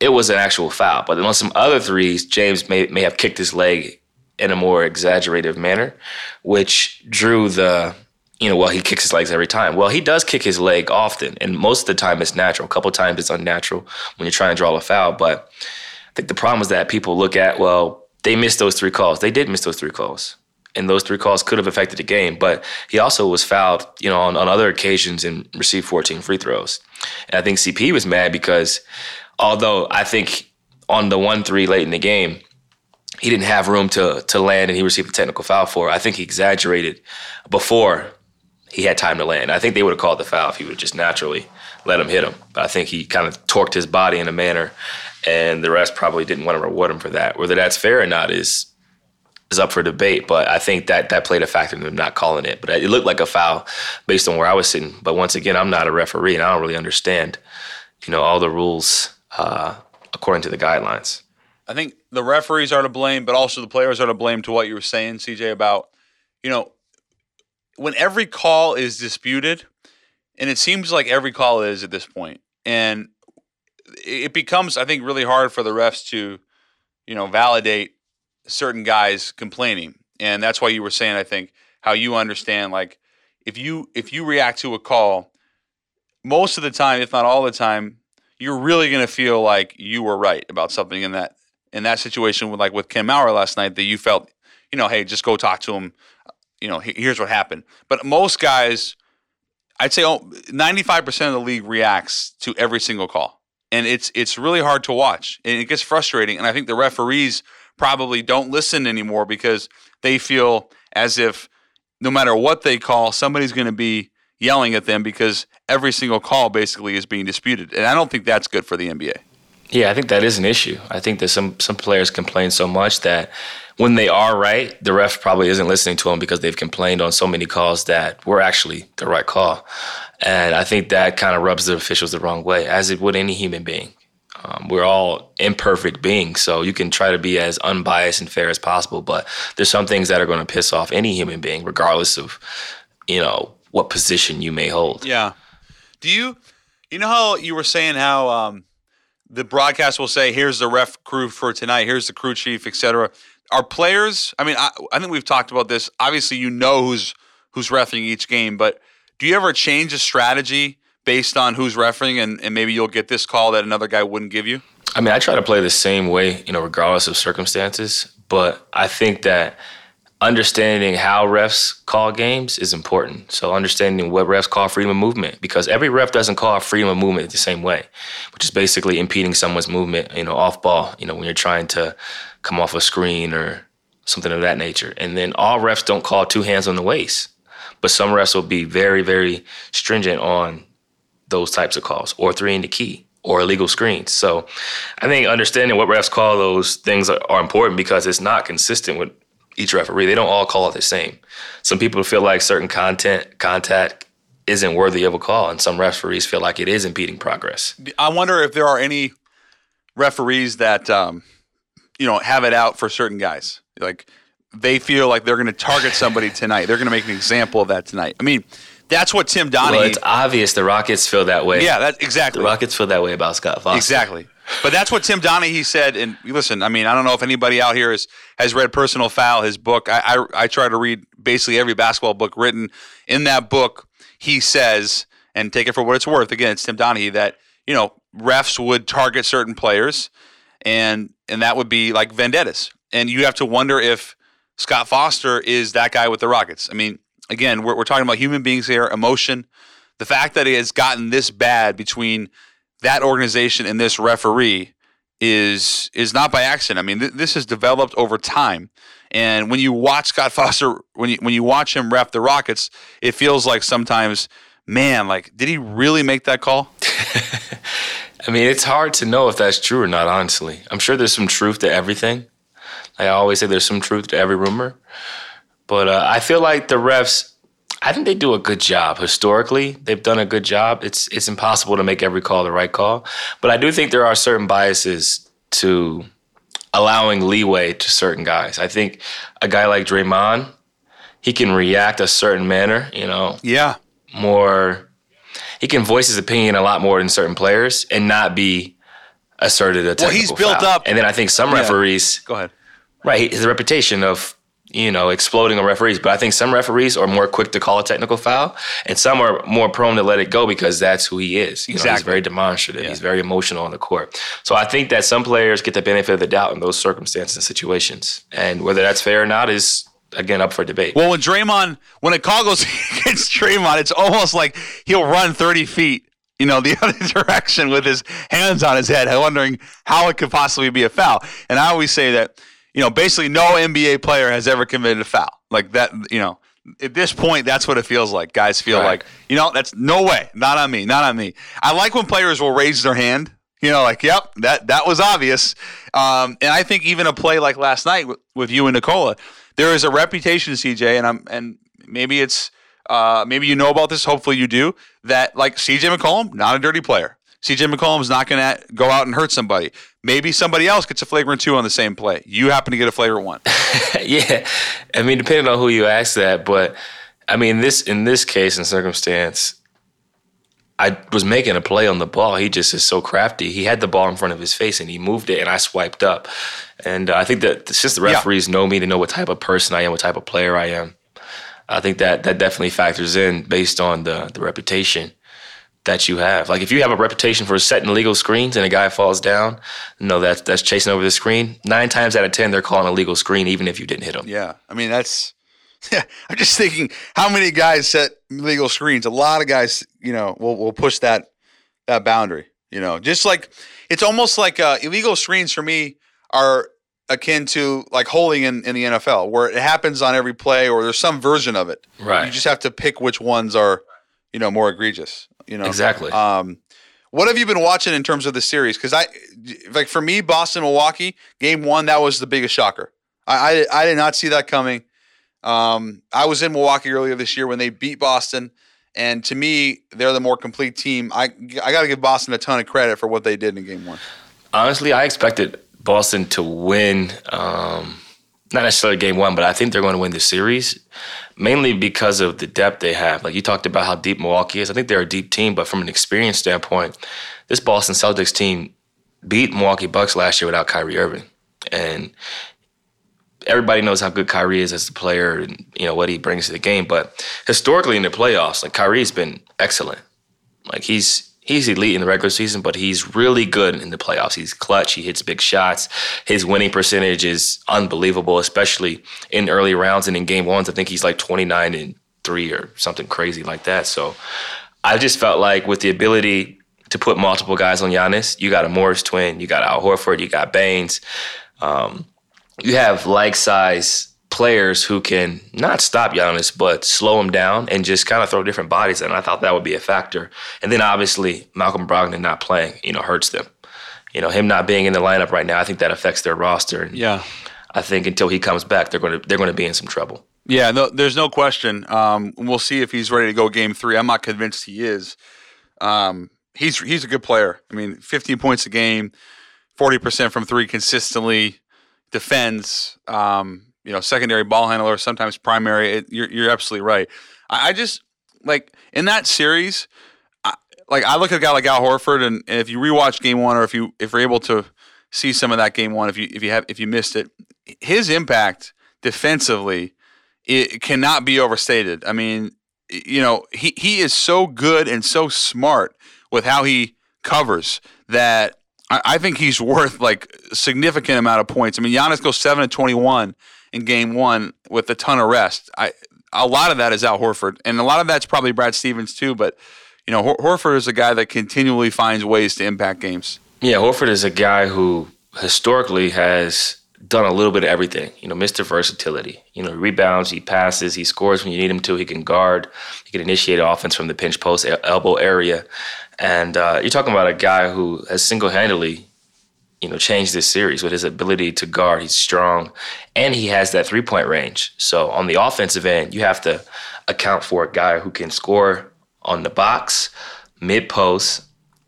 it was an actual foul. But on some other threes, James may, may have kicked his leg in a more exaggerated manner, which drew the, you know, well, he kicks his legs every time. Well, he does kick his leg often, and most of the time it's natural. A couple times it's unnatural when you're trying to draw a foul. But I think the problem is that people look at, well, they missed those three calls. They did miss those three calls. And those three calls could have affected the game. But he also was fouled, you know, on, on other occasions and received 14 free throws. And I think CP was mad because although I think on the one three late in the game, he didn't have room to to land and he received a technical foul for. It. I think he exaggerated before he had time to land. I think they would have called the foul if he would have just naturally let him hit him. But I think he kind of torqued his body in a manner, and the rest probably didn't want to reward him for that. Whether that's fair or not is is up for debate. But I think that that played a factor in them not calling it. But it looked like a foul based on where I was sitting. But once again, I'm not a referee, and I don't really understand, you know, all the rules uh, according to the guidelines. I think the referees are to blame, but also the players are to blame to what you were saying, CJ, about, you know, when every call is disputed, and it seems like every call is at this point, and it becomes, I think, really hard for the refs to, you know, validate certain guys complaining. And that's why you were saying, I think, how you understand, like, if you if you react to a call, most of the time, if not all the time, you're really going to feel like you were right about something in that in that situation with like with Kim Maurer last night that you felt, you know, hey, just go talk to him. You know, here's what happened. But most guys, I'd say 95% of the league reacts to every single call. And it's it's really hard to watch. And it gets frustrating. And I think the referees probably don't listen anymore because they feel as if no matter what they call, somebody's going to be yelling at them because every single call basically is being disputed. And I don't think that's good for the NBA. Yeah, I think that is an issue. I think that some some players complain so much that when they are right, the ref probably isn't listening to them because they've complained on so many calls that were actually the right call. And I think that kind of rubs the officials the wrong way, as it would any human being. Um, we're all imperfect beings, so you can try to be as unbiased and fair as possible, but there's some things that are going to piss off any human being, regardless of, you know, what position you may hold. Yeah. Do you, you know how you were saying how um, the broadcast will say, "Here's the ref crew for tonight. Here's the crew chief, etc." Are players? I mean, I, I think we've talked about this. Obviously, you know who's who's refing each game, but do you ever change a strategy based on who's refing, and, and maybe you'll get this call that another guy wouldn't give you? I mean, I try to play the same way, you know, regardless of circumstances. But I think that understanding how refs call games is important. So understanding what refs call freedom of movement, because every ref doesn't call freedom of movement the same way, which is basically impeding someone's movement, you know, off ball, you know, when you're trying to come off a screen or something of that nature. And then all refs don't call two hands on the waist, but some refs will be very, very stringent on those types of calls or three in the key or illegal screens. So I think understanding what refs call those things are, are important because it's not consistent with each referee. They don't all call it the same. Some people feel like certain content contact isn't worthy of a call, and some referees feel like it is impeding progress. I wonder if there are any referees that um, you know have it out for certain guys. Like they feel like they're going to target somebody tonight. They're going to make an example of that tonight. I mean, that's what Tim Donaghy. Well, it's obvious the Rockets feel that way. yeah, that's exactly. The Rockets feel that way about Scott Foster. Exactly. But that's what Tim Donaghy said. And listen, I mean, I don't know if anybody out here has, has read Personal Foul, his book. I, I, I try to read basically every basketball book written. In that book, he says, and take it for what it's worth, again, it's Tim Donaghy, that, you know, refs would target certain players and and that would be like vendettas. And you have to wonder if Scott Foster is that guy with the Rockets. I mean, again, we're, we're talking about human beings here, emotion. The fact that it has gotten this bad between – that organization and this referee is is not by accident. I mean, th- this has developed over time. And when you watch Scott Foster, when you when you watch him ref the Rockets, it feels like sometimes, man, like did he really make that call? I mean, it's hard to know if that's true or not. Honestly, I'm sure there's some truth to everything. I always say there's some truth to every rumor, but uh, I feel like the refs I think they do a good job historically. They've done a good job. It's it's impossible to make every call the right call, but I do think there are certain biases to allowing leeway to certain guys. I think a guy like Draymond, he can react a certain manner, you know. Yeah. More he can voice his opinion a lot more than certain players and not be asserted a Well, he's built foul. up. And then I think some Yeah. referees Go ahead. Right, his reputation of you know exploding on referees, but I think some referees are more quick to call a technical foul, and some are more prone to let it go because that's who he is. You know, he's very demonstrative. Yeah. He's very emotional on the court. So I think that some players get the benefit of the doubt in those circumstances and situations, and whether that's fair or not is again up for debate. Well, when Draymond, when a call goes against Draymond, it's almost like he'll run 30 feet, you know, the other direction with his hands on his head, wondering how it could possibly be a foul. And I always say that, you know, basically no NBA player has ever committed a foul. Like that, you know, at this point, that's what it feels like. Guys feel Right. like, you know, that's no way, not on me, not on me. I like when players will raise their hand. You know, like, yep, that that was obvious. Um, and I think even a play like last night with, with you and Nikola, there is a reputation, CJ, and I'm and maybe it's uh, maybe you know about this. Hopefully, you do. That like CJ McCollum, not a dirty player. CJ McCollum's not going to go out and hurt somebody. Maybe somebody else gets a flagrant two on the same play. You happen to get a flagrant one. yeah, I mean, depending on who you ask that, but I mean, this in this case and circumstance, I was making a play on the ball. He just is so crafty. He had the ball in front of his face and he moved it, and I swiped up. And uh, I think that since the Yeah. referees know me, they know what type of person I am, what type of player I am. I think that that definitely factors in based on the the reputation that you have. Like if you have a reputation for setting illegal screens and a guy falls down, no, that's that's chasing over the screen. Nine times out of ten, they're calling a legal screen, even if you didn't hit them. Yeah, I mean that's. Yeah, I'm just thinking how many guys set legal screens. A lot of guys, you know, will will push that that boundary. You know, just like it's almost like uh, illegal screens for me are akin to like holding in, in the NFL, where it happens on every play, or there's some version of it. Right. You just have to pick which ones are, you know, more egregious. You know, Exactly. Um, what have you been watching in terms of the series? Because I, like for me, Boston Milwaukee game one that was the biggest shocker. I, I I did not see that coming. Um, I was in Milwaukee earlier this year when they beat Boston, and to me, they're the more complete team. I I got to give Boston a ton of credit for what they did in game one. Honestly, I expected Boston to win. Um, not necessarily game one, but I think they're going to win the series, mainly because of the depth they have. Like you talked about how deep Milwaukee is. I think they're a deep team, but from an experience standpoint, this Boston Celtics team beat Milwaukee Bucks last year without Kyrie Irving, and everybody knows how good Kyrie is as a player and you know what he brings to the game. But historically in the playoffs, like Kyrie's been excellent. Like he's he's elite in the regular season, but he's really good in the playoffs. He's clutch. He hits big shots. His winning percentage is unbelievable, especially in early rounds and in game ones. I think he's like twenty nine and three or something crazy like that. So I just felt like with the ability to put multiple guys on Giannis, you got a Morris twin, you got Al Horford, you got Baynes. Um, you have like size players who can not stop Giannis, but slow him down and just kind of throw different bodies. And I thought that would be a factor. And then obviously Malcolm Brogdon not playing, you know, hurts them. You know, him not being in the lineup right now, I think that affects their roster. And Yeah. I think until he comes back, they're going to they're going to be in some trouble. Yeah, no, there's no question. Um, we'll see if he's ready to go game three. I'm not convinced he is. Um, he's he's a good player. I mean, 15 points a game, 40% from three consistently, defends, um, you know, secondary ball handler, sometimes primary. It, you're, you're absolutely right. I, I, just, like, in that series, I, like, I look at a guy like Al Horford, and, and if you rewatch game one, or if you if you're able to see some of that game one, if you if you have if you missed it, his impact defensively it cannot be overstated. I mean, you know, he, he is so good and so smart with how he covers that I, I think he's worth like significant amount of points. I mean, Giannis goes seven and twenty one in game one with a ton of rest. I a lot of that is Al Horford, and a lot of that's probably Brad Stevens too. But you know, Hor- Horford is a guy that continually finds ways to impact games. Yeah, Horford is a guy who historically has done a little bit of everything. You know, Mr. Versatility. You know, rebounds, he passes, he scores when you need him to. He can guard, he can initiate offense from the pinch post elbow area. And uh, you're talking about a guy who has single handedly, you know, change this series with his ability to guard. He's strong, and he has that three point range. So on the offensive end, you have to account for a guy who can score on the box, mid post,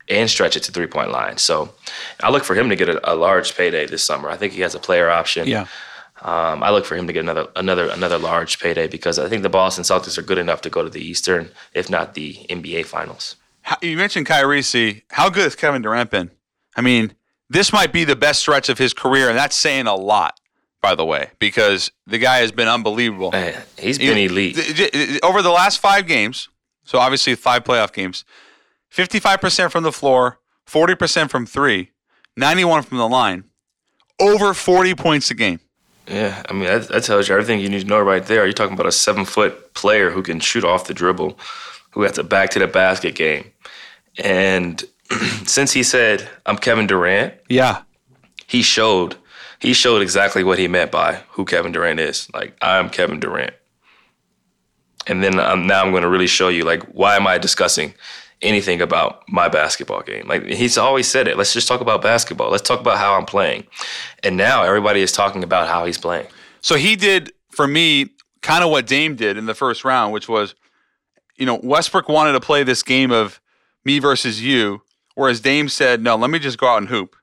and stretch it to three point line. So I look for him to get a, a, large payday this summer. I think he has a player option. Yeah. Um, I look for him to get another another another large payday because I think the Boston Celtics are good enough to go to the Eastern, if not the NBA Finals. You mentioned Kyrie. See, how good has Kevin Durant been? I mean, this might be the best stretch of his career, and that's saying a lot, by the way, because the guy has been unbelievable. Man, he's been elite over the last five games. So obviously, five playoff games. 55% from the floor, 40% from three, 91 from the line, over 40 points a game. Yeah, I mean, that, that, tells you everything you need to know right there. You're talking about a seven foot player who can shoot off the dribble, who has a back to the basket game. And since he said, I'm Kevin Durant, yeah, he showed. He showed exactly what he meant by who Kevin Durant is. Like, I'm Kevin Durant. And then um, now I'm going to really show you, like, why am I discussing anything about my basketball game. Like he's always said it. Let's just talk about basketball. Let's talk about how I'm playing. And now everybody is talking about how he's playing. So he did for me kind of what Dame did in the first round, which was, you know, Westbrook wanted to play this game of me versus you, whereas Dame said, no, let me just go out and hoop.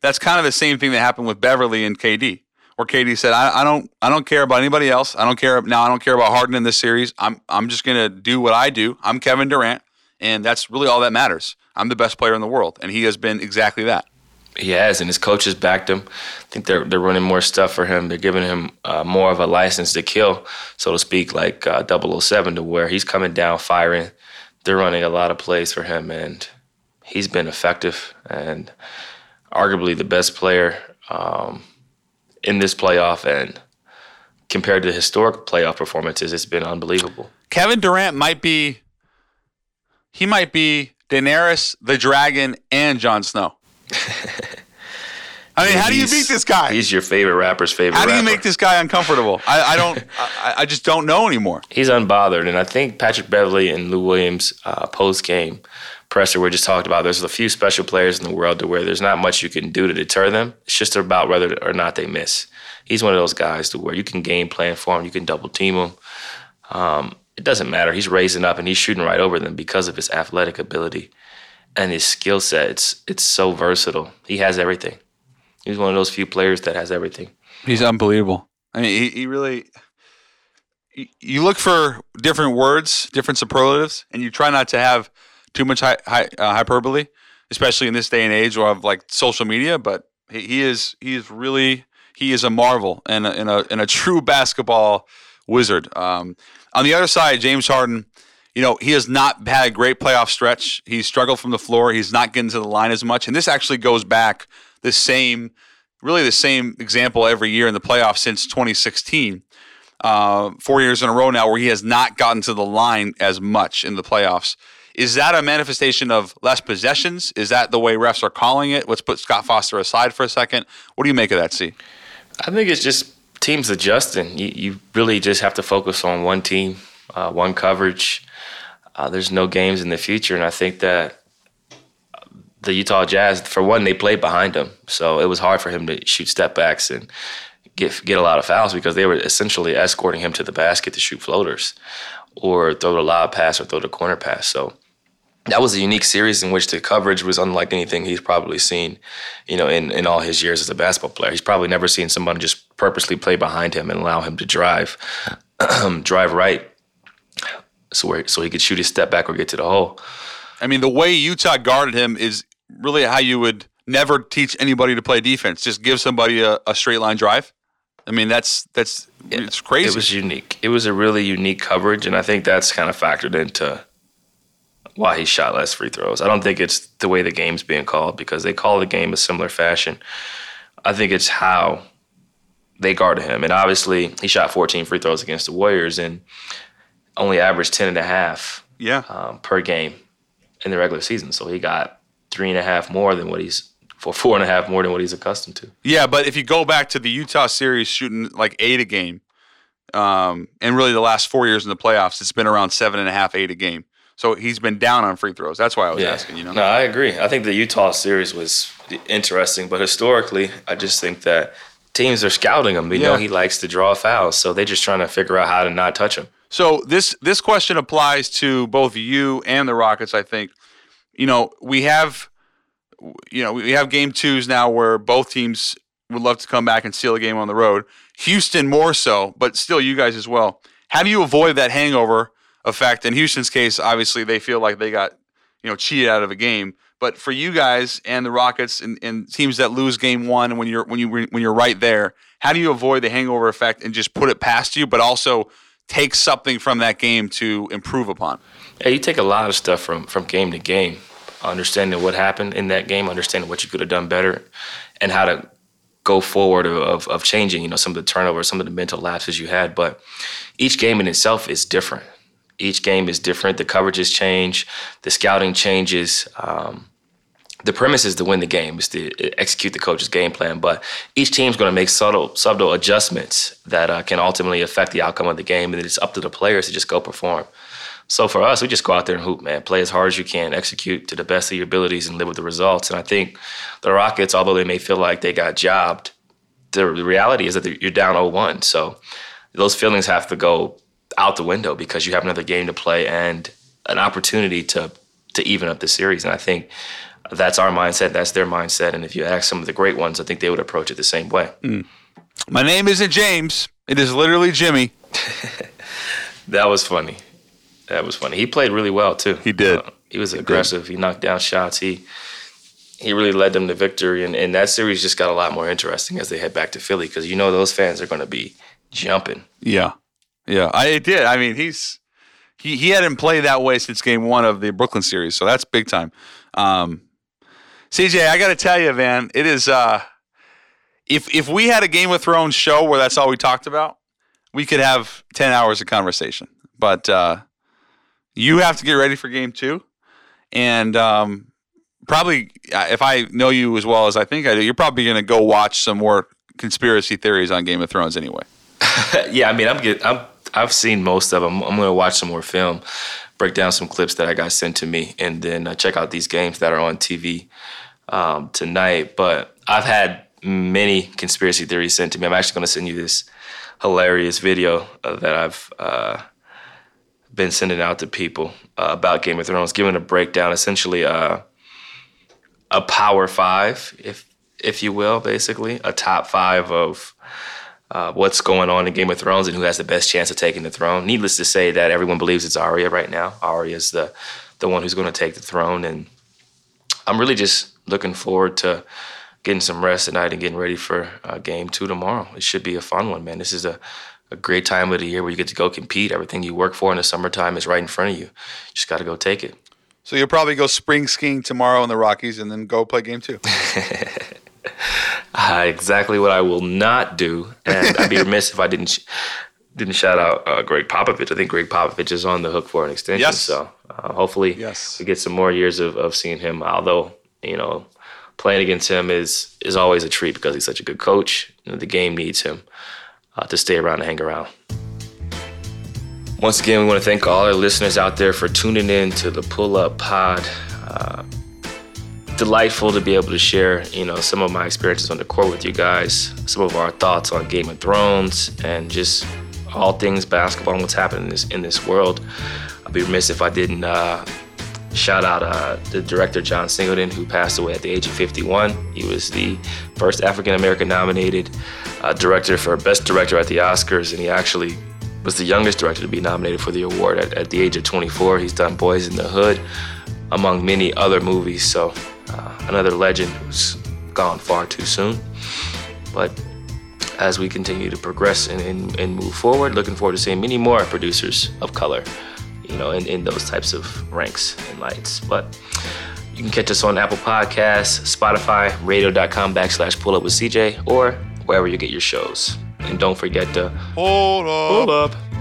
That's kind of the same thing that happened with Beverley and KD. Where KD said, I, I don't I don't care about anybody else. I don't care now I don't care about Harden in this series. I'm I'm just gonna do what I do. I'm Kevin Durant. And that's really all that matters. I'm the best player in the world, and he has been exactly that. He has, and his coaches backed him. I think they're they're running more stuff for him. They're giving him uh, more of a license to kill, so to speak, like uh, 007, to where he's coming down firing. They're running a lot of plays for him, and he's been effective and arguably the best player um, in this playoff. And compared to historic playoff performances, it's been unbelievable. Kevin Durant might be he might be Daenerys, the dragon, and Jon Snow. I mean, how do you beat this guy? He's your favorite rapper's favorite. How do you rapper. make this guy uncomfortable? I, I don't. I, I, just don't know anymore. He's unbothered, and I think Patrick Beverley and Lou Williams uh, post game presser we just talked about. There's a few special players in the world to where there's not much you can do to deter them. It's just about whether or not they miss. He's one of those guys to where you can game plan for him, you can double team him. Um, it doesn't matter. He's raising up and he's shooting right over them because of his athletic ability and his skill set. It's it's so versatile. He has everything. He's one of those few players that has everything. He's unbelievable. I mean, he, he really. You look for different words, different superlatives, and you try not to have too much hi, hi, uh, hyperbole, especially in this day and age of like social media. But he, he is he is really he is a marvel and a, and a, and a true basketball wizard. Um, on the other side, James Harden, you know, he has not had a great playoff stretch. He struggled from the floor. He's not getting to the line as much. And this actually goes back the same, really the same example every year in the playoffs since 2016. Uh, four years in a row now where he has not gotten to the line as much in the playoffs. Is that a manifestation of less possessions? Is that the way refs are calling it? Let's put Scott Foster aside for a second. What do you make of that, C? I think it's just teams adjusting. You, you really just have to focus on one team, uh, one coverage. Uh, there's no games in the future, and I think that the Utah Jazz, for one, they played behind him, so it was hard for him to shoot step backs and get get a lot of fouls because they were essentially escorting him to the basket to shoot floaters, or throw the lob pass or throw the corner pass. So that was a unique series in which the coverage was unlike anything he's probably seen, you know, in, in all his years as a basketball player. He's probably never seen somebody just purposely play behind him and allow him to drive, drive right, so where, so he could shoot his step back or get to the hole. I mean, the way Utah guarded him is really how you would never teach anybody to play defense. Just give somebody a, a straight line drive. I mean, that's that's it's crazy. It was unique. It was a really unique coverage, and I think that's kind of factored into why he shot less free throws. I don't think it's the way the game's being called because they call the game a similar fashion. I think it's how they guarded him. And obviously, he shot 14 free throws against the Warriors and only averaged 10 and a half yeah. um, per game in the regular season. So he got three and a half more than what he's for four and a half more than what he's accustomed to. Yeah, but if you go back to the Utah series shooting like eight a game, um, and really the last four years in the playoffs, it's been around seven and a half, eight a game. So he's been down on free throws. That's why I was yeah. asking. You know. No, I agree. I think the Utah series was interesting, but historically, I just think that teams are scouting him. You yeah. know, he likes to draw fouls, so they're just trying to figure out how to not touch him. So this this question applies to both you and the Rockets. I think. You know, we have, you know, we have game twos now where both teams would love to come back and steal a game on the road. Houston more so, but still you guys as well. How do you avoid that hangover effect. In Houston's case, obviously they feel like they got you know cheated out of a game. But for you guys and the Rockets and, and teams that lose game one, when you're when you when you're right there, how do you avoid the hangover effect and just put it past you, but also take something from that game to improve upon? Yeah, you take a lot of stuff from from game to game, understanding what happened in that game, understanding what you could have done better, and how to go forward of, of changing, you know, some of the turnovers, some of the mental lapses you had. But each game in itself is different each game is different. The coverages change, the scouting changes. Um, the premise is to win the game, is to execute the coach's game plan. But each team's going to make subtle, subtle adjustments that uh, can ultimately affect the outcome of the game, and it's up to the players to just go perform. So for us, we just go out there and hoop, man. Play as hard as you can, execute to the best of your abilities, and live with the results. And I think the Rockets, although they may feel like they got jobbed, the reality is that you're down 0-1. So those feelings have to go out the window because you have another game to play and an opportunity to to even up the series. And I think that's our mindset. That's their mindset. And if you ask some of the great ones, I think they would approach it the same way. Mm. My name isn't James. It is literally Jimmy. that was funny. That was funny. He played really well too. He did. Uh, he was aggressive. He, he, knocked down shots. He he really led them to victory. And, and that series just got a lot more interesting as they head back to Philly because you know those fans are going to be jumping. Yeah. Yeah, I did. I mean, he's he he hadn't played that way since game one of the Brooklyn series, so that's big time. Um, CJ, I got to tell you, man, it is. Uh, if if we had a Game of Thrones show where that's all we talked about, we could have ten hours of conversation. But uh, you have to get ready for game two, and um, probably uh, if I know you as well as I think I do, you're probably going to go watch some more conspiracy theories on Game of Thrones anyway. yeah, I mean, I'm get, I'm I've seen most of them. I'm going to watch some more film, break down some clips that I got sent to me, and then uh, check out these games that are on TV um, tonight. But I've had many conspiracy theories sent to me. I'm actually going to send you this hilarious video uh, that I've uh, been sending out to people uh, about Game of Thrones, giving a breakdown, essentially uh, a power five, if if you will, basically a top five of uh, what's going on in Game of Thrones and who has the best chance of taking the throne. Needless to say, that everyone believes it's Arya right now. Arya is the the one who's going to take the throne, and I'm really just looking forward to getting some rest tonight and getting ready for uh, Game Two tomorrow. It should be a fun one, man. This is a a great time of the year where you get to go compete. Everything you work for in the summertime is right in front of you. you just got to go take it. So you'll probably go spring skiing tomorrow in the Rockies and then go play game two. uh, exactly what I will not do, and I'd be remiss if I didn't sh- didn't shout out uh, Gregg Popovich. I think Gregg Popovich is on the hook for an extension. Yes. So uh, hopefully, yes. we get some more years of, of seeing him. Although you know, playing against him is is always a treat because he's such a good coach. You know, the game needs him uh, to stay around and hang around. Once again, we want to thank all our listeners out there for tuning in to the Pull Up Pod. Uh, delightful to be able to share, you know, some of my experiences on the court with you guys, some of our thoughts on Game of Thrones, and just all things basketball and what's happening in this in this world. I'd be remiss if I didn't uh, Shout out uh, the director John Singleton, who passed away at the age of 51. He was the first African American nominated uh, director for Best Director at the Oscars, and he actually was the youngest director to be nominated for the award at, at the age of 24. He's done Boys in the Hood, among many other movies. So, another legend who's gone far too soon. But as we continue to progress and, and, and move forward, looking forward to seeing many more producers of color, you know, in, in those types of ranks and lights. But you can catch us on Apple Podcasts, Spotify, radio.com backslash pull up with CJ, or wherever you get your shows. And don't forget to Hold up. pull up.